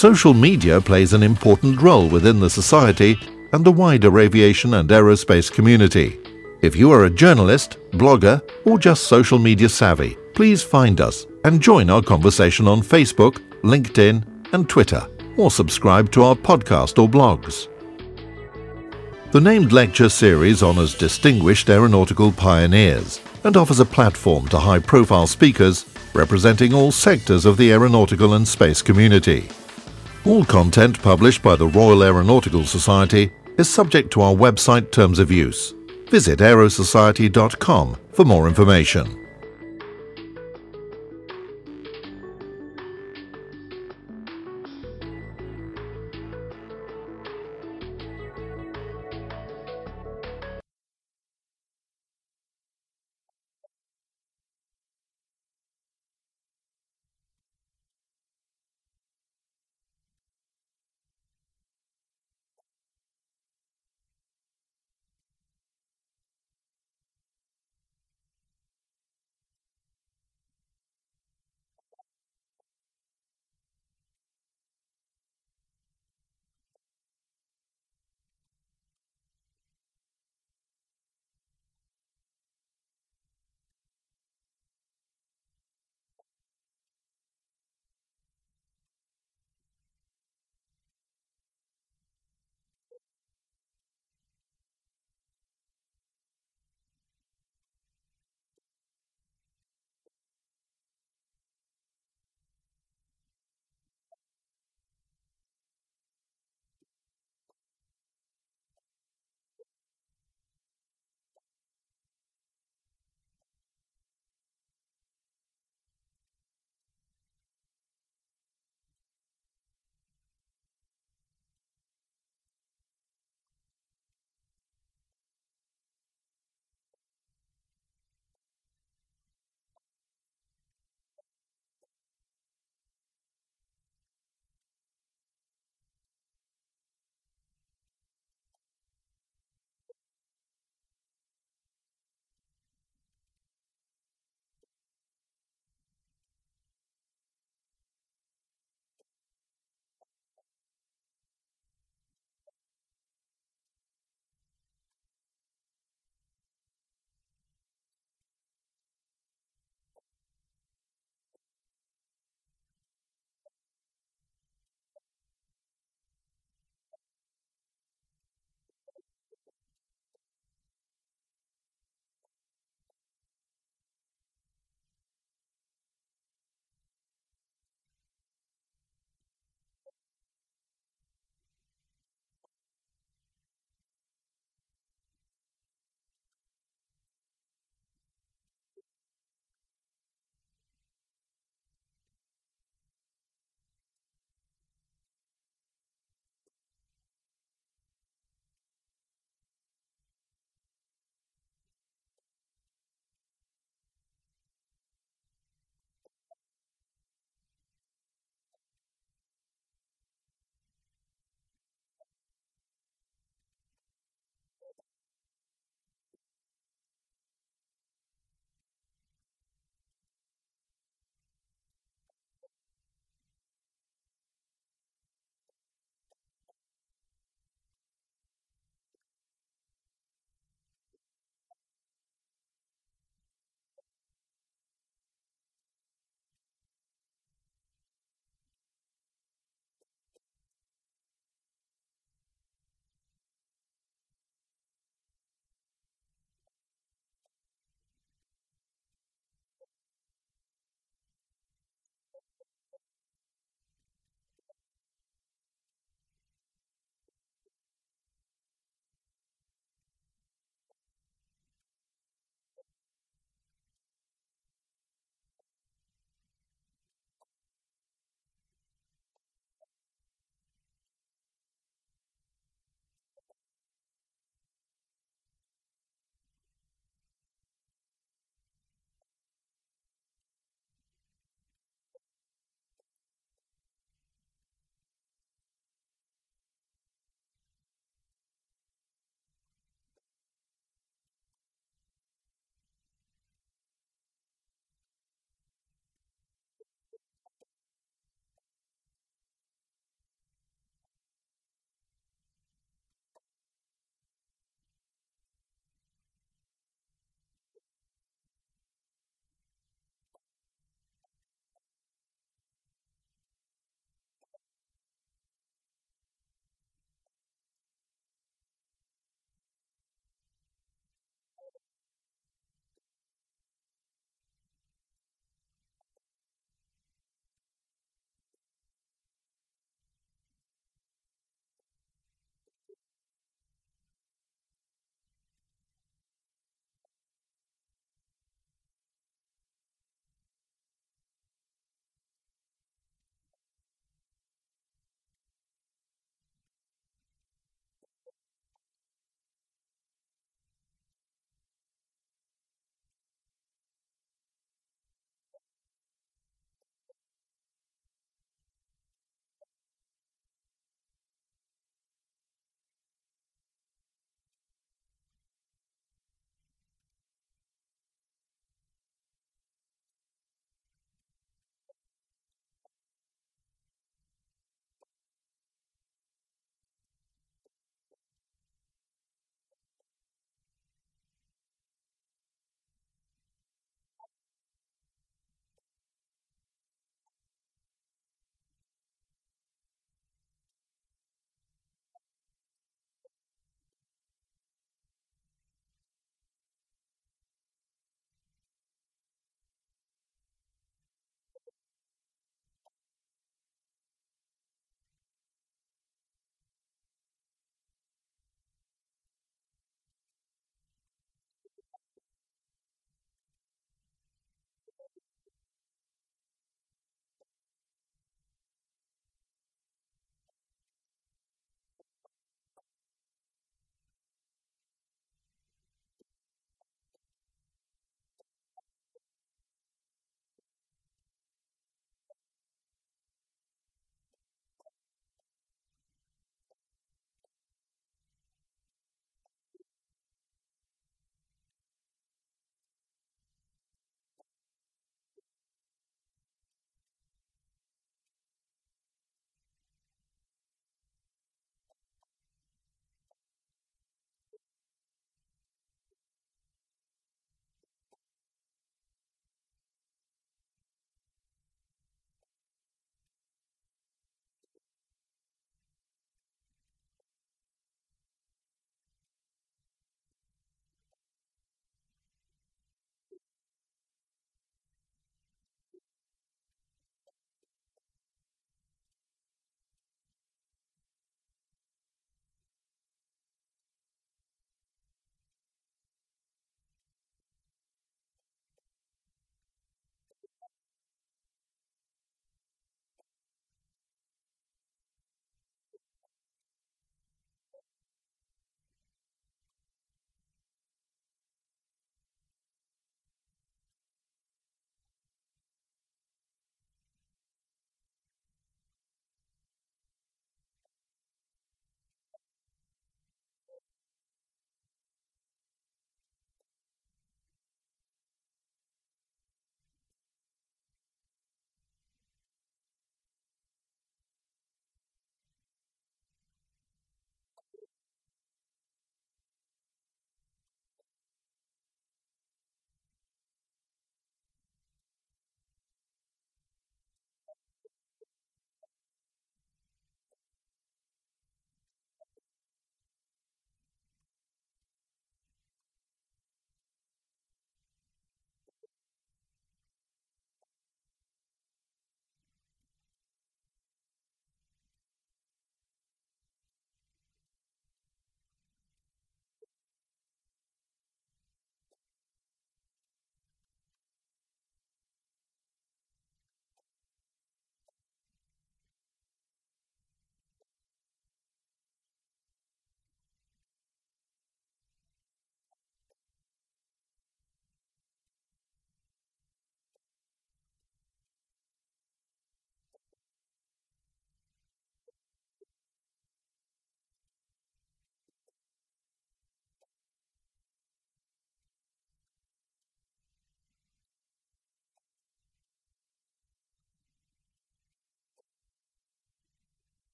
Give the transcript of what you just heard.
Social media plays an important role within the society and the wider aviation and aerospace community. If you are a journalist, blogger, or just social media savvy, please find us and join our conversation on Facebook, LinkedIn, and Twitter, or subscribe to our podcast or blogs. The named lecture series honours distinguished aeronautical pioneers and offers a platform to high profile speakers representing all sectors of the aeronautical and space community. All content published by the Royal Aeronautical Society is subject to our website terms of use. Visit aerosociety.com for more information.